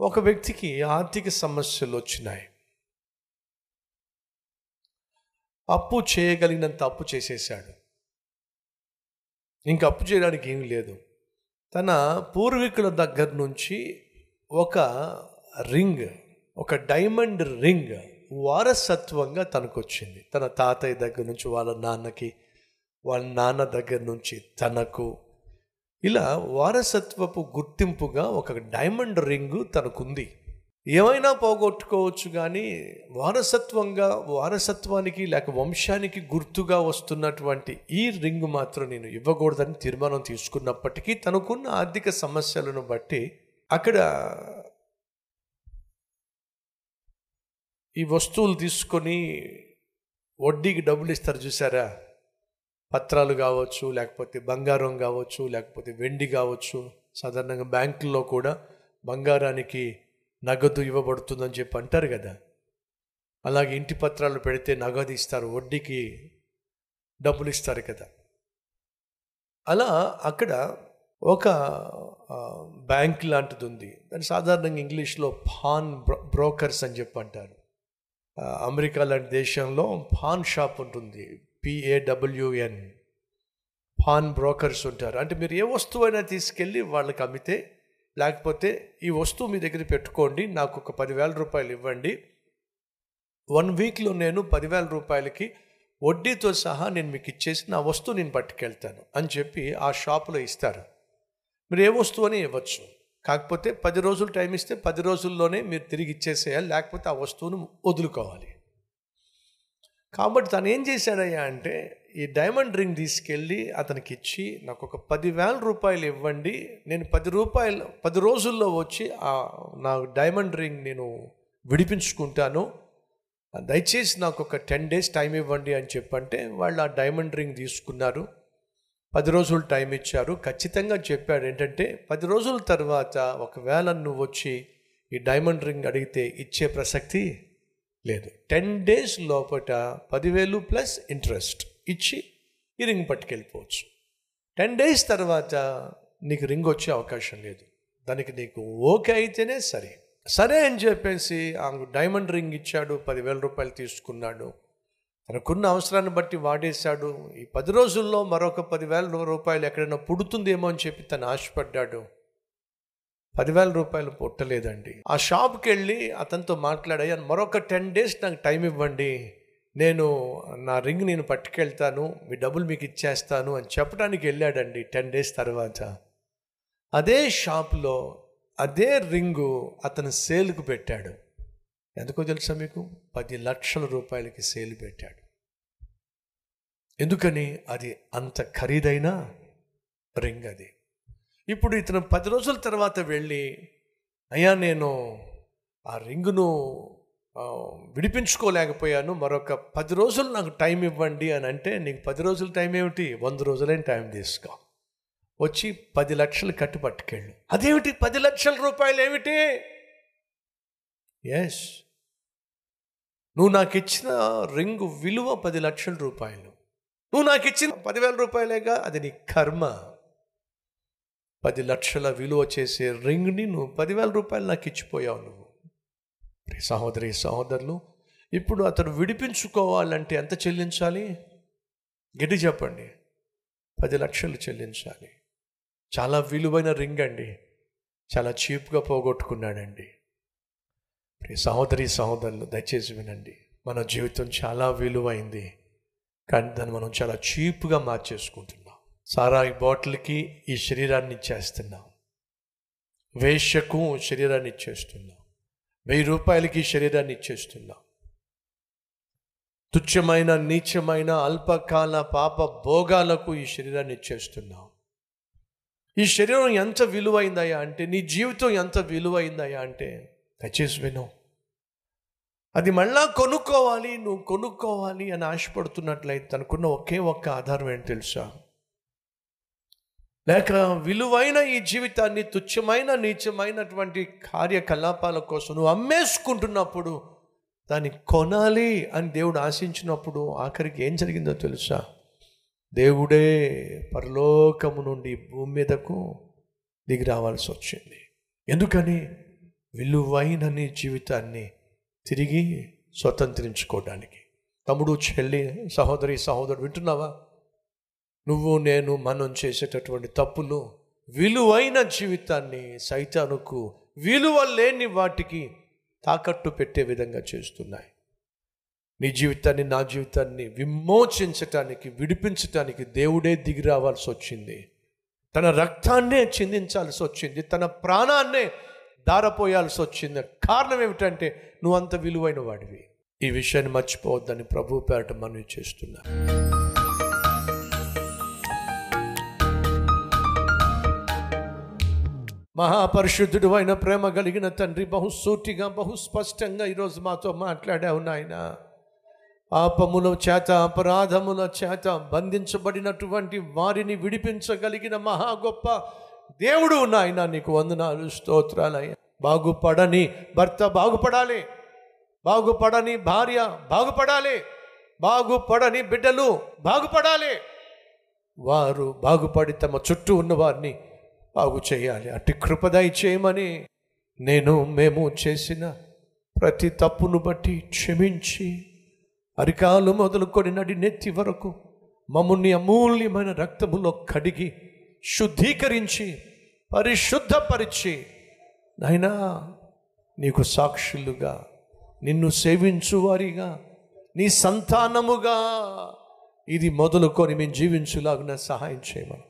ఒక వ్యక్తికి ఆర్థిక సమస్యలు వచ్చినాయి. అప్పు చేయగలిగినంత అప్పు చేసేసాడు ఇంకా అప్పు చేయడానికి ఏం లేదు. తన పూర్వీకుల దగ్గర నుంచి ఒక రింగ్ ఒక డైమండ్ రింగ్ వారసత్వంగా తనకు వచ్చింది తన తాతయ్య దగ్గర నుంచి వాళ్ళ నాన్నకి వాళ్ళ నాన్న దగ్గర నుంచి తనకు ఇలా వారసత్వపు గుర్తింపుగా ఒక డైమండ్ రింగు తనకుంది. ఏమైనా పోగొట్టుకోవచ్చు కానీ వారసత్వంగా వారసత్వానికి లేక వంశానికి గుర్తుగా వస్తున్నటువంటి ఈ రింగ్ మాత్రం నేను ఇవ్వకూడదని తీర్మానం తీసుకున్నప్పటికీ తనకున్న ఆర్థిక సమస్యలను బట్టి అక్కడ ఈ వస్తువులు తీసుకొని వడ్డీకి డబ్బులు ఇస్తారు చూసారా? పత్రాలు కావచ్చు లేకపోతే బంగారం కావచ్చు లేకపోతే వెండి కావచ్చు సాధారణంగా బ్యాంకుల్లో కూడా బంగారానికి నగదు ఇవ్వబడుతుందని చెప్పి అంటారు కదా. అలాగే ఇంటి పత్రాలు పెడితే నగదు ఇస్తారు వడ్డీకి డబ్బులు ఇస్తారు కదా. అలా అక్కడ ఒక బ్యాంక్ లాంటిది ఉంది. దాన్ని సాధారణంగా ఇంగ్లీష్లో పాన్ బ్రో- బ్రోకర్స్ అని చెప్పి అంటారు. అమెరికా లాంటి దేశంలో పాన్ షాప్ ఉంటుంది. పిఏడబ్ల్యూఎన్ పాన్ బ్రోకర్స్ ఉంటారు. అంటే మీరు ఏ వస్తువు అయినా తీసుకెళ్ళి వాళ్ళకి అమ్మితే లేకపోతే ఈ వస్తువు మీ దగ్గర పెట్టుకోండి నాకు ఒక పదివేల రూపాయలు ఇవ్వండి. వన్ వీక్లో నేను పదివేల రూపాయలకి వడ్డీతో సహా నేను మీకు ఇచ్చేసి నా వస్తువు నేను పట్టుకెళ్తాను అని చెప్పి ఆ షాపులో ఇస్తారు. మీరు ఏ వస్తువు అని ఇవ్వచ్చు. కాకపోతే పది రోజులు టైం ఇస్తే పది రోజుల్లోనే మీరు తిరిగి ఇచ్చేసేయాలి లేకపోతే ఆ వస్తువును వదులుకోవాలి. కాబట్టి తను ఏం చేశాడయ్యా అంటే ఈ డైమండ్ రింగ్ తీసుకెళ్ళి అతనికి ఇచ్చి నాకు ఒక పదివేల రూపాయలు ఇవ్వండి. నేను పది రూపాయలు పది రోజుల్లో వచ్చి నా డైమండ్ రింగ్ నేను విడిపించుకుంటాను. దయచేసి నాకు ఒక టెన్ డేస్ టైం ఇవ్వండి అని చెప్పంటే వాళ్ళు ఆ డైమండ్ రింగ్ తీసుకున్నారు. పది రోజులు టైం ఇచ్చారు. ఖచ్చితంగా చెప్పాడు ఏంటంటే పది రోజుల తర్వాత ఒకవేళ నువ్వు వచ్చి ఈ డైమండ్ రింగ్ అడిగితే ఇచ్చే ప్రసక్తి లేదు. టెన్ డేస్ లోపట పదివేలు ప్లస్ ఇంట్రెస్ట్ ఇచ్చి ఈ రింగ్ పట్టుకెళ్ళిపోవచ్చు. టెన్ డేస్ తర్వాత నీకు రింగ్ వచ్చే అవకాశం లేదు. దానికి నీకు ఓకే అయితేనే సరే. సరే అని చెప్పేసి ఆ డైమండ్ రింగ్ ఇచ్చాడు పదివేల రూపాయలు తీసుకున్నాడు. తనకున్న అవసరాన్ని బట్టి వాడేశాడు. ఈ పది రోజుల్లో మరొక పదివేల రూపాయలు ఎక్కడైనా పుడుతుందేమో అని చెప్పి తను ఆశపడ్డాడు. పదివేల రూపాయలు పుట్టలేదండి. ఆ షాప్కి వెళ్ళి అతనితో మాట్లాడాయి మరొక టెన్ డేస్ నాకు టైం ఇవ్వండి. నేను నా రింగ్ నేను పట్టుకెళ్తాను మీ డబ్బులు మీకు ఇచ్చేస్తాను అని చెప్పడానికి వెళ్ళాడండి టెన్ డేస్ తర్వాత. అదే షాప్లో అదే రింగు అతను సేల్కు పెట్టాడు. ఎందుకో తెలుసా మీకు? పది లక్షల రూపాయలకి సేల్ పెట్టాడు. ఎందుకని? అది అంత ఖరీదైన రింగ్ అది. ఇప్పుడు ఇతను పది రోజుల తర్వాత వెళ్ళి అయ్యా నేను ఆ రింగును విడిపించుకోలేకపోయాను. మరొక పది రోజులు నాకు టైం ఇవ్వండి అని అంటే నీకు పది రోజుల టైం ఏమిటి? వంద రోజులైన టైం తీసుకో. వచ్చి పది లక్షలు కట్టి పట్టుకెళ్ళు. అదేమిటి? పది లక్షల రూపాయలు ఏమిటి? ఎస్ నువ్వు నాకు ఇచ్చిన రింగు విలువ పది లక్షల రూపాయలు. నువ్వు నాకు ఇచ్చిన పదివేల రూపాయలేగా అది నీ కర్మ. పది లక్షల విలువ చేసే రింగ్ని నువ్వు పదివేల రూపాయలు నాకు ఇచ్చిపోయావు నువ్వు. సహోదరి సహోదరులు ఇప్పుడు అతను విడిపించుకోవాలంటే ఎంత చెల్లించాలి? గట్టి చెప్పండి. పది లక్షలు చెల్లించాలి. చాలా విలువైన రింగ్ అండి. చాలా చీప్గా పోగొట్టుకున్నాడండి. ప్రియ సహోదరి సహోదరులు దయచేసి వినండి. మన జీవితం చాలా విలువైంది. కానీ దాన్ని మనం చాలా చీప్గా మార్చేసుకుంటున్నాం. సారాయి బాటిల్కి ఈ శరీరాన్ని ఇచ్చేస్తున్నాం వేష్యకు శరీరాన్ని ఇచ్చేస్తున్నాం వెయ్యి రూపాయలకి శరీరాన్ని ఇచ్చేస్తున్నాం తుచ్చమైన నీచమైన అల్పకాల పాప భోగాలకు ఈ శరీరాన్ని ఇచ్చేస్తున్నాం ఈ శరీరం ఎంత విలువైందయ్యా అంటే నీ జీవితం ఎంత విలువైందయ్యా అంటే దయచేసి విను. అది మళ్ళా కొనుక్కోవాలి నువ్వు కొనుక్కోవాలి అని ఆశపడుతున్నట్లయితే అనుకున్న ఒకే ఒక్క ఆధారం ఏంటి తెలుసా? లేక విలువైన ఈ జీవితాన్ని తుచ్చమైన నీచమైనటువంటి కార్యకలాపాల కోసం నువ్వు అమ్మేసుకుంటున్నప్పుడు దాన్ని కొనాలి అని దేవుడు ఆశించినప్పుడు ఆఖరికి ఏం జరిగిందో తెలుసా? దేవుడే పరలోకము నుండి భూమి మీదకు దిగి రావాల్సి వచ్చింది. ఎందుకని? విలువైన నీ జీవితాన్ని తిరిగి స్వతంత్రించుకోవడానికి. తమ్ముడు చెల్లి సహోదరి సహోదరుడు వింటున్నావా? నువ్వు నేను మనం చేసేటటువంటి తప్పులు విలువైన జీవితాన్ని సైతానుకు విలువ లేని వాటికి తాకట్టు పెట్టే విధంగా చేస్తున్నాయి. నీ జీవితాన్ని నా జీవితాన్ని విమోచించటానికి విడిపించటానికి దేవుడే దిగి రావాల్సి వచ్చింది. తన రక్తాన్నే చిందించాల్సి వచ్చింది. తన ప్రాణాన్నే దారపోయాల్సి వచ్చింది. కారణం ఏమిటంటే నువ్వు అంత విలువైన వాడివి. ఈ విషయాన్ని మర్చిపోవద్దని ప్రభు పేరట మనవి చేస్తున్నా. మహాపరిశుద్ధుడు అయిన ప్రేమ కలిగిన తండ్రి బహుసూటిగా బహుస్పష్టంగా ఈరోజు మాతో మాట్లాడావు నాయన. పాపముల చేత అపరాధముల చేత బంధించబడినటువంటి వారిని విడిపించగలిగిన మహా గొప్ప దేవుడు నాయన నీకు వందనాలు స్తోత్రాలయ్య. బాగుపడని భర్త బాగుపడాలి. బాగుపడని భార్య బాగుపడాలి. బాగుపడని బిడ్డలు బాగుపడాలి. వారు బాగుపడి తమ చుట్టూ ఉన్న వారిని బాగు చేయాలి. అట్టి కృపదయ చేయమని నేను మేము చేసిన ప్రతి తప్పును బట్టి క్షమించి అరికాలు మొదలుకొని నడి నెత్తి వరకు మమ్మల్ని అమూల్యమైన రక్తములో కడిగి శుద్ధీకరించి పరిశుద్ధపరిచి నాయనా నీకు సాక్షులుగా నిన్ను సేవించువారిగా నీ సంతానముగా ఇది మొదలుకొని మేము జీవించులాగున సహాయం చేయమని.